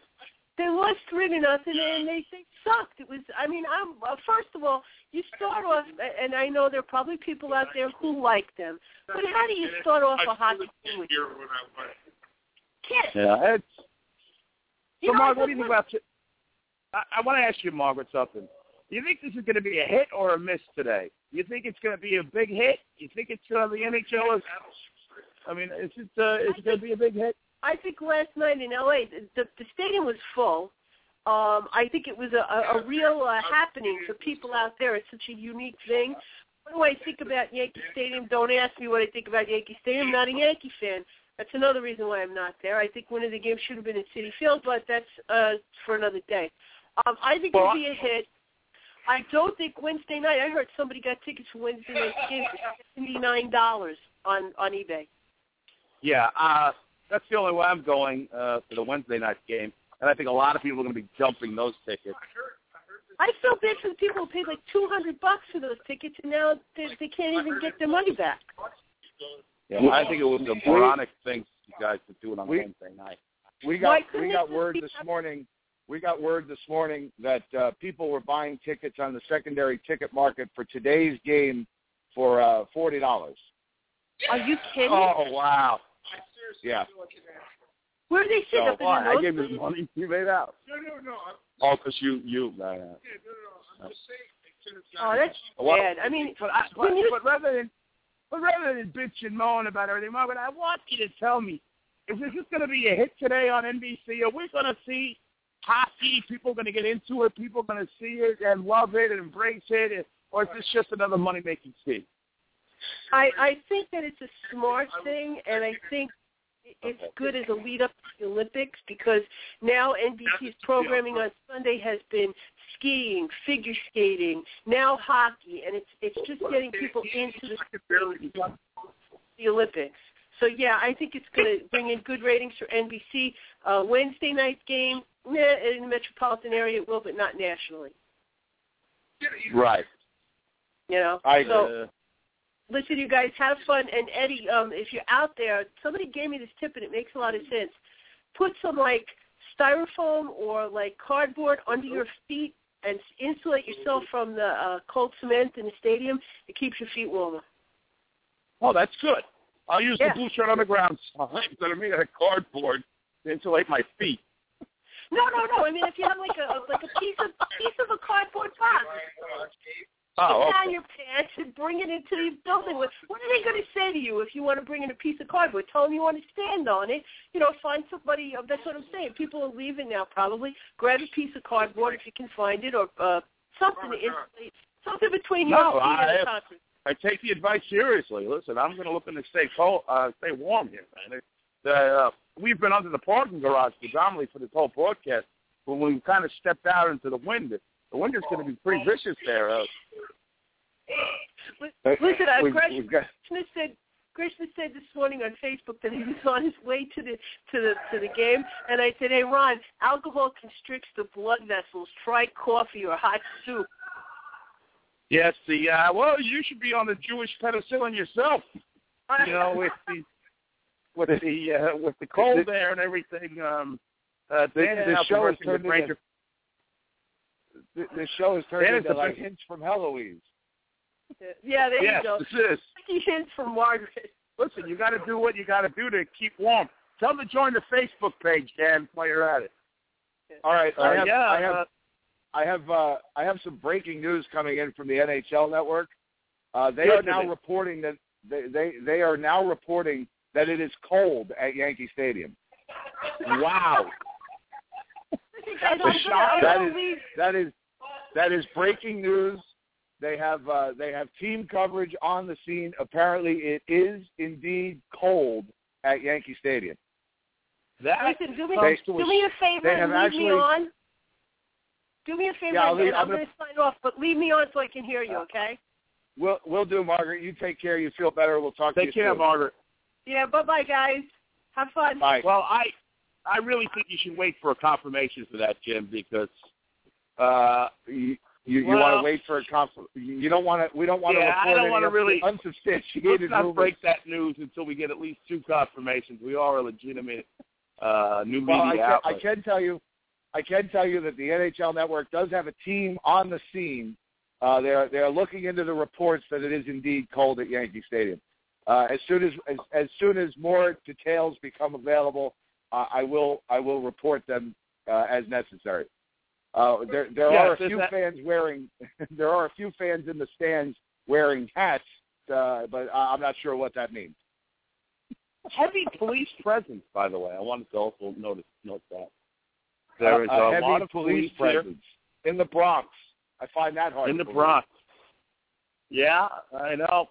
They lost three to nothing, and they they sucked. It was, I mean, I'm uh, first of all, you start off, and I know there are probably people out there who like them, but how do you start off a hockey team with Here when I went. kids? Yeah, it's. You So, know, Margaret, what do you think about? I, I want to ask you, Margaret, something. Do you think this is going to be a hit or a miss today? You think it's going to be a big hit? You think it's uh, the NHL is? I mean, is it uh, is it going to be a big hit? I think last night in LA, the, the, stadium was full. Um, I think it was a, a, a real uh, happening for people out there. It's such a unique thing. What do I think about Yankee Stadium? Don't ask me what I think about Yankee Stadium. I'm not a Yankee fan. That's another reason why I'm not there. I think one of the games should have been at Citi Field, but that's uh, for another day. Um, I think it'll be a hit. I don't think Wednesday night. I heard somebody got tickets for Wednesday night's game for seventy nine dollars on on eBay. Yeah, uh, that's the only way I'm going uh, for the Wednesday night game, and I think a lot of people are going to be jumping those tickets. I feel bad for the people who paid like two hundred bucks for those tickets, and now they, they can't even get their money back. Yeah, I think it was a moronic thing you guys to do it on We- Wednesday night. We got we got word this morning. We got word this morning that uh, people were buying tickets on the secondary ticket market for today's game for uh, forty dollars. Are you kidding? Oh wow! Yeah. Where do they sit So up in why? the I gave you the money you made out. No, no, no. I'm, Oh, because you you. Uh, yeah, no, no, no. I'm just saying. they could have Oh, that's Well, bad. I mean, but, I, but, you but rather than but rather than bitch and moan about everything, Margaret, I want you to tell me: is this just going to be a hit today on NBC? Are we going to see hockey? People going to get into it? People going to see it and love it and embrace it, or is this just another money making scheme? I I think that it's a smart thing, and I think it's good as a lead up to the Olympics because now NBC's programming on Sunday has been skiing, figure skating, now hockey, and it's it's just getting people into the the Olympics. So yeah, I think it's going to bring in good ratings for NBC. Uh, Wednesday night game, nah, in the metropolitan area it will, but not nationally. Right. You know. I so listen, you guys have fun. And Eddie, um, if you're out there, somebody gave me this tip, and it makes a lot of sense. Put some like styrofoam or like cardboard under your feet and insulate yourself from the uh, cold cement in the stadium. It keeps your feet warmer. oh, that's good. I'll use Yeah. the blue shirt on the ground signs that are made out of cardboard to insulate my feet. No, no, no. I mean, if you have like a like a piece of piece of a cardboard box, Oh, Put down okay. your pants and bring it into the building. What what are they going to say to you if you want to bring in a piece of cardboard? Tell them you want to stand on it. You know, find somebody. uh, That's what I'm saying. People are leaving now. Probably grab a piece of cardboard if you can find it, or uh, something to insulate. Something between your No, feet and the concrete. I take the advice seriously. Listen, I'm going to look in to stay cold, uh, stay warm here, man. It, uh, we've been under the parking garage predominantly for this whole broadcast, but when we kind of stepped out into the wind, the wind is going to be pretty vicious there. Uh, Listen, uh, We've- got- Krishna said Krishna said this morning on Facebook that he was on his way to the to the to the game, and I said, "Hey Ron, alcohol constricts the blood vessels. Try coffee or hot soup." yes, the uh, well, you should be on the Jewish penicillin yourself. You know, with the with the uh, with the cold there and everything. Um, uh, The, Dan the show has working turned with Ranger. into the, the show has turned is into like big- hints from Heloise. Yeah, there Yes, you go. Yes, this is. Lucky hints from Margaret. Listen, you got to do what you got to do to keep warm. tell them to join the Facebook page, Dan, while you're at it. All right, Uh, I have, yeah, I have, uh, I have, uh, I have some breaking news coming in from the NHL Network. Uh, they Good are now me. reporting that they, they they are now reporting that it is cold at Yankee Stadium. Wow, I don't, I that don't is believe that is that is breaking news. They have uh, they have team coverage on the scene. Apparently, it is indeed cold at Yankee Stadium. That Listen, do me, They- do me a favor they have and leave actually- me on. Do me a favor, Yeah, I'll leave, I'm, I'm going to sign off, but leave me on so I can hear you, okay? We'll we'll do, Margaret. You take care. You feel better. We'll talk to you. Take you care, soon. Margaret. Yeah, bye-bye, guys. Have fun. Bye. Well, I I really think you should wait for a confirmation for that, Jim, because uh, You you, you want to wait for a conf- You don't want to. We don't want to Yeah, I don't any wanna ups- really- unsubstantiated let's not rumors. break that news until we get at least two confirmations. We are a legitimate uh, new Well, I media can, I can tell you, I can tell you that the NHL Network does have a team on the scene. Uh, they're they're looking into the reports that it is indeed cold at Yankee Stadium. Uh, as soon as, as as soon as more details become available, uh, I will I will report them uh, as necessary. Uh, there there Yes, are a few that- fans wearing there are a few fans in the stands wearing hats, uh, but I- I'm not sure what that means. Heavy police presence, by the way. I wanted to also notice note that there is a, a, heavy lot of police here presence in the Bronx. I find that hard in to the believe. Bronx. Yeah, I know.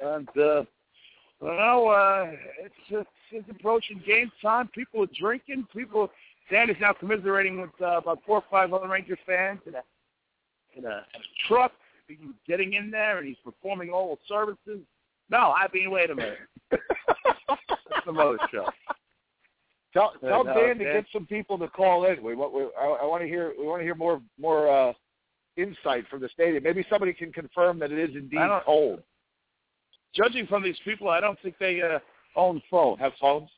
And uh well, uh it's it's, it's approaching game time. People are drinking. People Dan is now commiserating with uh, about four or five other Ranger fans in a in a, in a truck. He's getting in there and he's performing oral services. No, I mean, wait a minute. That's some other show. Tell tell Uh, Dan to Dan- get some people to call in. We want we, I, I want to hear we want to hear more more uh, insight from the stadium. Maybe somebody can confirm that it is indeed cold. Judging from these people, I don't think they uh, own phones. Have phones?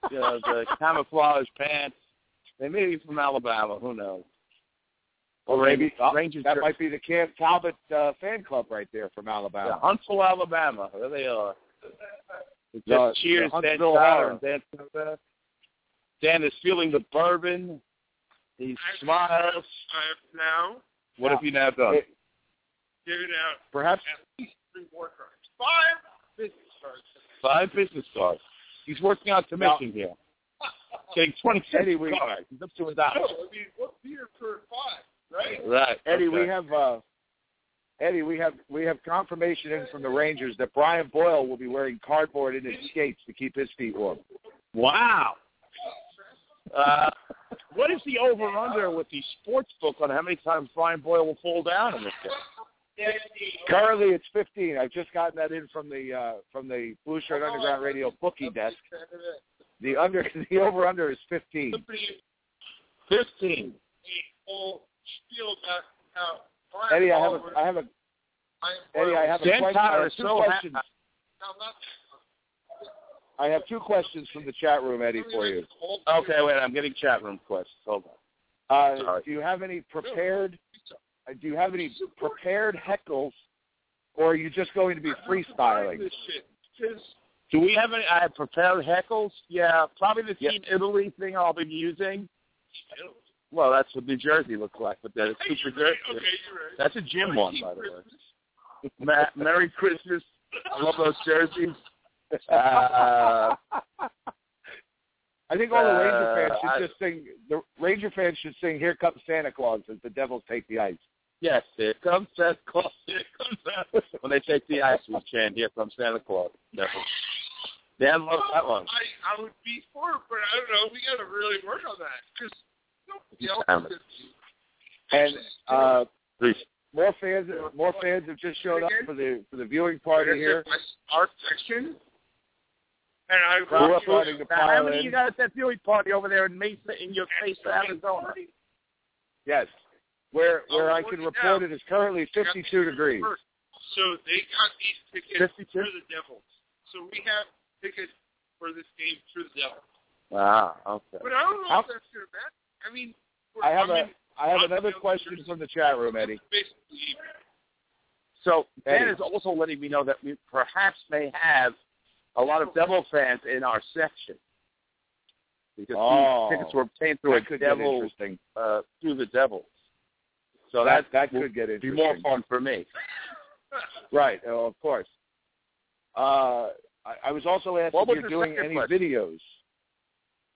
you know, the camouflage pants. They may be from Alabama. Who knows? Or maybe oh, Rangers. that are- might be the Cam Talbot uh, fan club right there from yeah, Alabama. Huntsville, Alabama. There they are. It The- cheers Dan Huntsville Tyler Dan. Dan is feeling the bourbon. He smiles. I have now What have you now done? Give it- given out perhaps at least three more cards. Five business cards. Five business cards. He's working on commission here. Getting twenty-six Eddie, we- cards. He's up to a No. I mean, what beer per five, right? Right. Eddie, okay. we have uh, Eddie, we have we have confirmation in from the Rangers that Brian Boyle will be wearing cardboard in his skates to keep his feet warm. Wow. Uh, what is the over/under with the sports book on how many times Brian Boyle will fall down in this game? Currently, it's 15. I've just gotten that in from the uh, from the Blue Shirt Underground Radio bookie desk. The under the over under is 15. Fifteen. whole spiel about how Brian Eddie, I have a I have a Eddie, I have a question. I have two questions. I have two questions from the chat room, Eddie, for you. Okay, wait. I'm getting chat room questions. Hold on. Uh, do you have any prepared? Uh, Do you have any prepared heckles, or are you just going to be freestyling? this shit because Do we have any? I have prepared heckles. Yeah, probably the Yeah. Team Italy thing I'll be using. Well, that's what New Jersey looks like, but that's Hey, super you're right. good. Okay, you're right. That's a gym one, by the way. Christmas. Ma- Merry Christmas. I love those jerseys. Uh, I think all the Ranger Uh, fans should I- just sing. The Ranger fans should sing "Here Comes Santa Claus" as the Devils take the ice. Yes, here comes Santa Claus. Here comes Santa. When they take the ice, we chant, "Here comes Santa Claus." Definitely. Dan loves that one. I I would be for it, but I don't know. We got to really work on that because nobody else Damn is. And uh, more fans, more fans have just showed up for the for the viewing party here. My art section. And I Crowd will starting to Now, how many in. you got at that viewing party over there in Mesa, in your face, Arizona? Yes, where where Oh, I can report now. it is currently 52 degrees. So they got these tickets 52? for the Devils. So we have tickets for this game through the Devils. Ah, okay. But I don't know How- if that's going to matter. I mean, I have I a mean, have another question from the chat room, Eddie. So Dan Eddie. is also letting me know that we perhaps may have a lot of Devil fans in our section. because Oh. the tickets were obtained through That a devil interesting. uh, through the devils. So that that that will could get be more fun for me. Right, oh, of course. Uh, I, I was also asked What if you're doing any question? videos.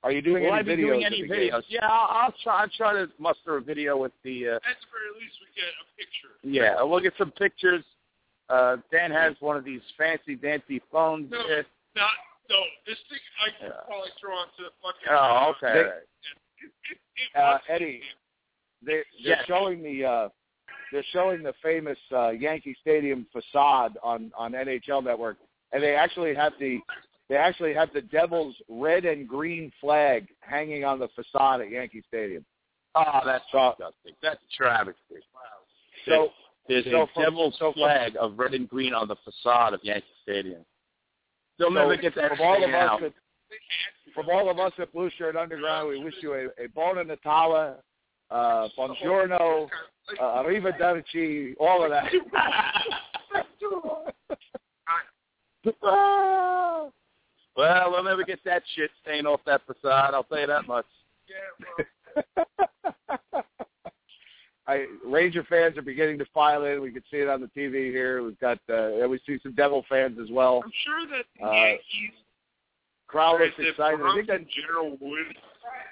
Are you doing Will any I be videos? doing any videos? Yeah, I'll, I'll try. I'll try to muster a video with the. Uh, At the very least, we get a picture. yeah, we'll get some pictures. Uh, Dan has one of these fancy dancy phones. No. here. Not, no, this thing I can Yeah. probably throw onto the fucking. Oh, okay. They- all right. It, it, it Uh, Eddie, be. They, they're Yes. showing the uh, they're showing the famous uh, Yankee Stadium facade on on NHL Network, and they actually have the they actually have the Devils' red and green flag hanging on the facade at Yankee Stadium. Oh, that's So, disgusting. That's a travesty. so There's So a from- devil's so from- flag of red and green on the facade of Yankee Stadium. They'll So never get that from all of us at, from all of us at Blue Shirt Underground, we wish you a, a buona Natale, uh, buongiorno, uh, arrivederci, all of that. well, we'll never get that shit stain off that facade. I'll tell you that much. I, Ranger fans are beginning to file in. We can see it on the TV here. We've got uh, we see some Devil fans as well. I'm sure that the Uh, Yankees, Crowd looks if excited. I think that in general would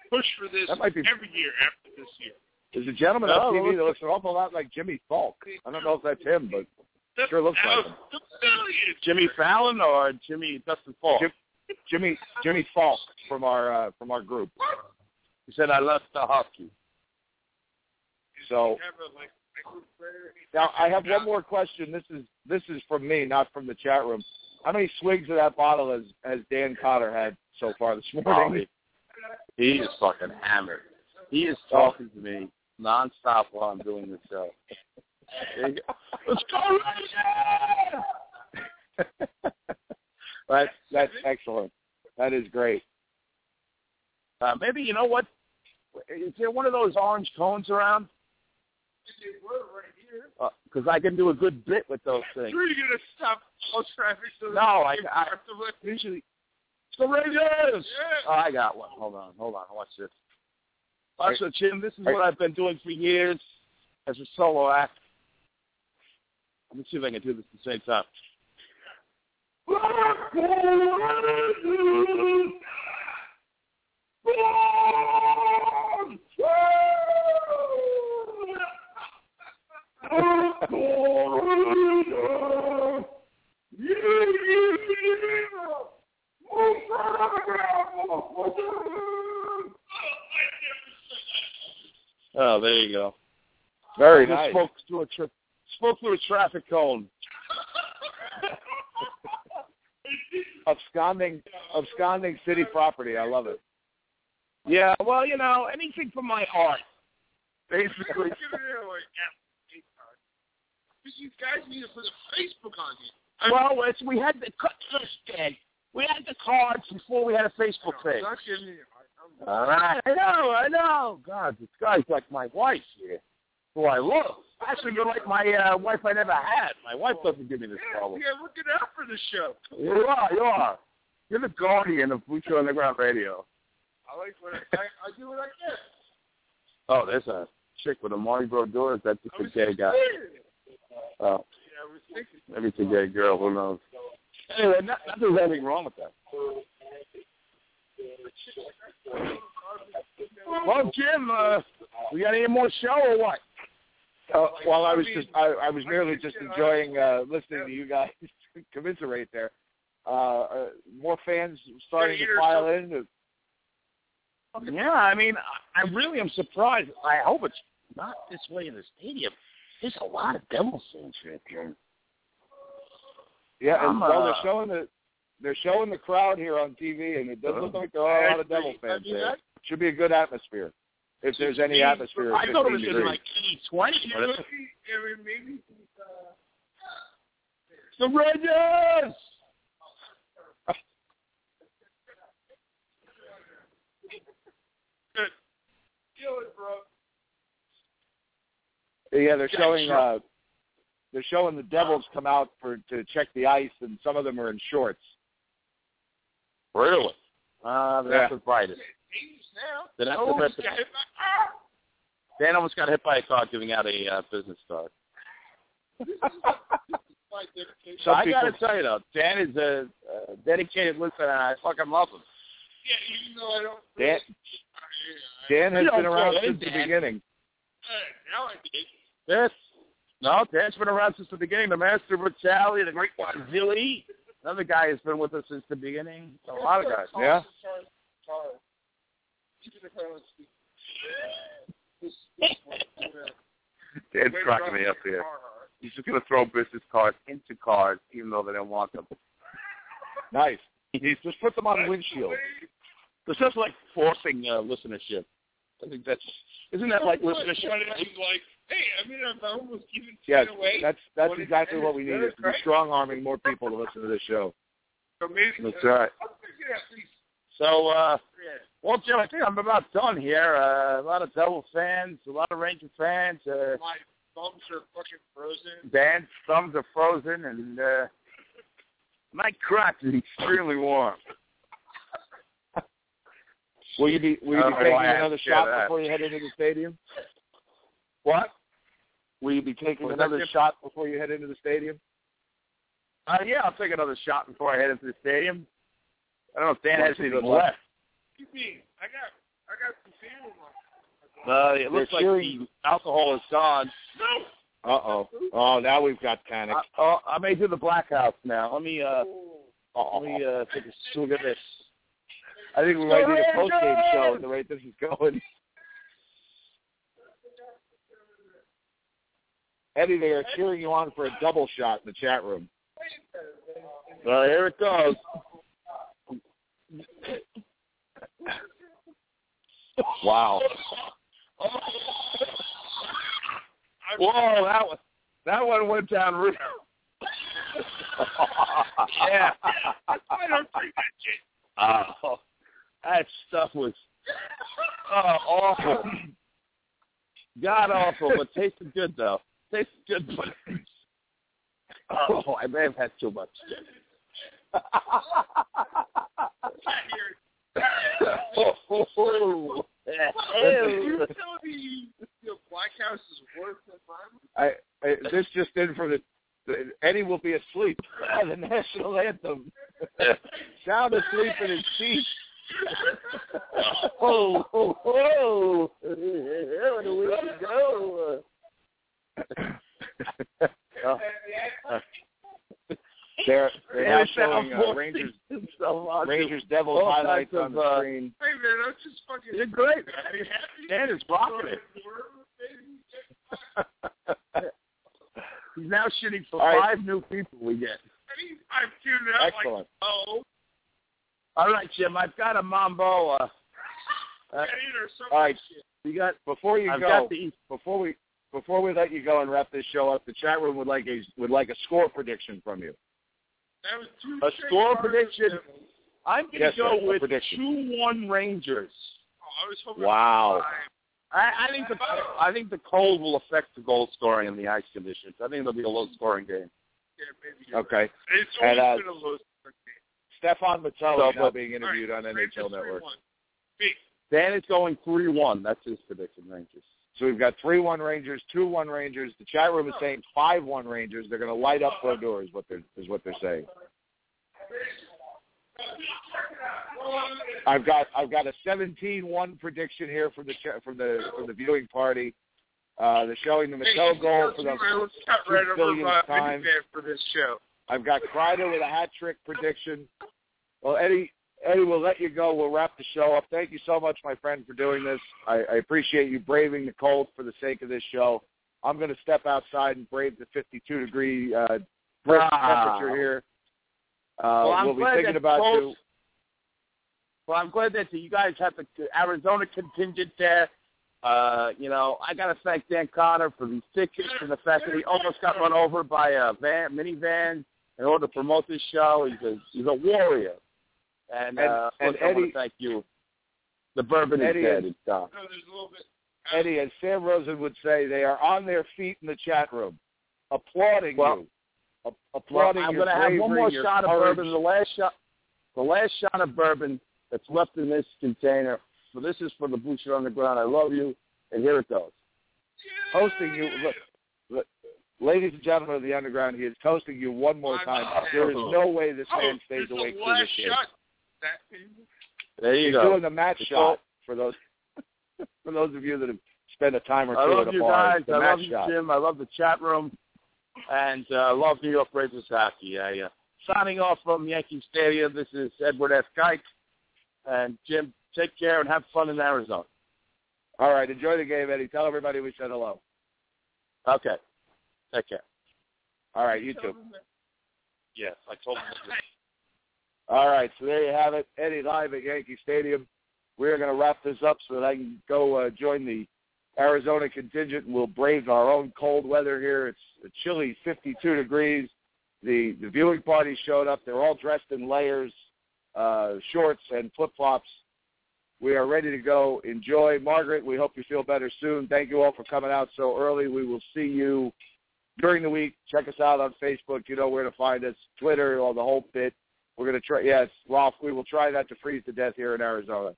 push for this That might be- every year after this year. there's a gentleman Oh, on TV looks- that looks an awful lot like Jimmy Falk. I don't know if that's him, but The, Sure looks like him. Jimmy Fallon or Jimmy Dustin Falk? Jim- Jimmy Jimmy Falk from our uh, from our group. He said, I love the hockey. So Have a, like, microphone. now I have one more question. This is this is from me, not from the chat room. How many swigs of that bottle has has Dan Cotter had so far this Oh, morning? he, he is fucking hammered. He is talking to me nonstop while I'm doing the show. You. Let's go, Rangers! that's that's excellent. That is great. Uh, maybe you know what? Is there one of those orange cones around? They were right here. Because I can do a good bit with those things. Sure, you're gonna stop all traffic so No, I- I- have to let- Usually, the Rangers. Yeah. Oh, I got one. Hold on, hold on. Watch this. Watch Are- this, Jim. This is what I've been doing for years as a solo act. Let me see if I can do this at the same time. Just nice. Spoke through a tra- spoke through a traffic cone. Absconding absconding city property. I love it. Yeah, well, you know, anything for my art. Basically. Give it here, like, yeah, eight cards. Because you guys need to put a Facebook on here. Well, it's, we had the understand. We had the cards before we had a Facebook page. Not giving you a hard time. All right, I know, I know. God, this guy's like my wife here, who I love. Actually, you're like my uh, wife I never had. My wife doesn't give me this Yeah, trouble. yeah, looking out for the show. You are, you are. You're the guardian of Blueshirt Underground Radio. I like what I, I, I do what I can. Oh, there's a chick with a Marlboro doors. That's I just a gay guy. Oh, Yeah, maybe it's a gay girl. Who knows? Anyway, not, not there's anything wrong with that. Well, Jim, uh, we got any more show or what? Uh, well, I was just I, I was merely just enjoying uh, listening to you guys commiserate there. Uh, uh, more fans starting to file in. Yeah, I mean, I, I really am surprised. I hope it's not this way in the stadium. There's a lot of Devil fans here, Jim. Yeah, and I'm, well, they're uh, showing the they're showing the crowd here on TV, and it does look like there are a lot of Devil fans there. Should be a good atmosphere, if there's any atmosphere. I thought it 15 was in degrees. like 20. You But know, it's I maybe uh, the Rangers! good. Kill it, bro. Yeah, they're showing uh they're showing the Devils come out for to check the ice, and some of them are in shorts. Really? Uh, that's Yeah. the brightest. Then that's Oh, the rest of got hit by- ah! Dan almost got hit by a car giving out a uh, business card. So I got to tell you though, Dan is a, a dedicated listener, and I fucking love him. Yeah, even though I don't. Dan, Yeah, Dan has been around throw it in, since the beginning. I, now I did. Yes. No, Dan's been around since the beginning. The Master of Brutality, the Great One, Billy. Another guy has been with us since the beginning. A lot of guys. Yeah. Dan's cracking me up here. He's just going to throw business cards into cars, even though they don't want them. Nice. He's just put them on the windshield. It's just like forcing uh, listenership. I think that's isn't that like listenership? like, hey, I mean, I'm almost giving Yes, away. that's that's What is- exactly what we need is to be Right? strong arming more people to listen to this show. So maybe That's right. I'll think it at least. So, uh, Yeah. well, Jim, I think I'm about done here. Uh, a lot of Devil fans, a lot of Ranger fans. Uh, My thumbs are fucking frozen. Dan's thumbs are frozen, and uh, my crotch is extremely warm. Will you be Will you be taking I another shot that. before you head into the stadium? What? Will you be taking Was another Jim? shot before you head into the stadium? Uh, yeah, I'll take another shot before I head into the stadium. I don't know if Dan Well, has should anything left. What do you mean? I got, I got some beer in uh, it looks They're like the alcohol is gone. No. Uh oh. Oh, now we've got panic. Uh, oh, I may do the Blackhaus now. Let me uh, Oh, let me uh, take a swig of this. I think we might need a post game show at the rate this is going. Eddie, they are cheering you on for a double shot in the chat room. Well, here it goes. Wow. Whoa, that one, that one went down real. yeah. I don't drink that shit. Oh, that stuff was oh, awful. God awful, but tasted good though. Tasted good, but oh, I may have had too much. oh, You're me the Blackhaus is worse than mine? I, I this just in from the, the Eddie will be asleep by the national anthem. Sound asleep in his seat. oh, oh, oh. Where do we go? Oh. They're they're now showing uh, sound Rangers so. Rangers Devils highlights types on the uh, screen. Hey man, I'm just fucking. You're great. Are you happy? Dan is rocking it. He's now shooting for All right. five new people we get. I mean, I'm tuning out Excellent. like, oh, All right, Jim. I've got a mambo. Uh, uh, yeah, there's so All right. much shit. You got before you I've go got the before we before we let you go and wrap this show up. The chat room would like a would like a score prediction from you. That was two A score prediction? I'm going to Yes, go sir, with prediction. two one Rangers. Oh, I was Wow. I, I think the I think the cold will affect the goal scoring and the ice conditions. I think it'll be a low scoring game. Yeah, Okay. right. It's And, uh, been a low scoring game. Stefan Matteau So, now being interviewed All right, on Rangers NHL Network. Dan is going three one. That's his prediction, Rangers. So we've got three one Rangers, two one Rangers. The chat room is saying five one Rangers. They're going to light up Brodeur is what they're is what they're saying. I've got I've got a 17-1 prediction here from the from the from the viewing party. Uh, they're showing the Matteau goal for the right billionth time. for this show. I've got Kreider with a hat trick prediction. Well, Eddie, Eddie, we'll let you go. We'll wrap the show up. Thank you so much, my friend, for doing this. I, I appreciate you braving the cold for the sake of this show. I'm going to step outside and brave the 52 degree uh, brisk Ah. temperature here. Uh, Well, I'm we'll be glad thinking that about both- you. Well, I'm glad that you guys have the Arizona contingent there. Uh, you know, I got to thank Dan Connor for these tickets and the fact that he almost got run over by a van, minivan in order to promote this show. He's a he's a warrior. And, And- uh, of and course, I want Eddie- to thank you. The bourbon Eddie is dead. is- It's gone. No, there's a little bit. Eddie, as Sam Rosen would say, they are on their feet in the chat room, applauding Well- you. A- Well, applauding I'm going to have one more your shot of courage. bourbon. The last shot, the last shot of bourbon that's left in this container So this is for the Booster Underground. I love you, and here it goes. Hosting you, look, look, ladies and gentlemen of the underground, he is toasting you one more time. There is no way this man stays it's awake the through this shot. That, There you He's go. doing the match It's shot for those for those of you that have spent a time or two I love at a you bar. guys. it's the I match love you, shot. Jim. I love the chat room, and uh, I love New York Rangers hockey. I, uh, signing off from Yankee Stadium. This is Edward F. Kite, and Jim. Take care and have fun in Arizona. All right, enjoy the game, Eddie. Tell everybody we said hello. Okay. Take care. All right, you too. Yes, I told him. All right, so there you have it. Eddie live at Yankee Stadium. We're going to wrap this up so that I can go uh, join the Arizona contingent and we'll brave our own cold weather here. It's a chilly 52 degrees. The the viewing party showed up. They're all dressed in layers, uh, shorts and flip flops. We are ready to go. Enjoy, Margaret. We hope you feel better soon. Thank you all for coming out so early. We will see you during the week. Check us out on Facebook. You know where to find us. Twitter, all the whole bit. We're going to try. Yes, Ralph. We will try not to freeze to death here in Arizona.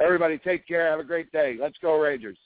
Everybody, take care. Have a great day. Let's go Rangers.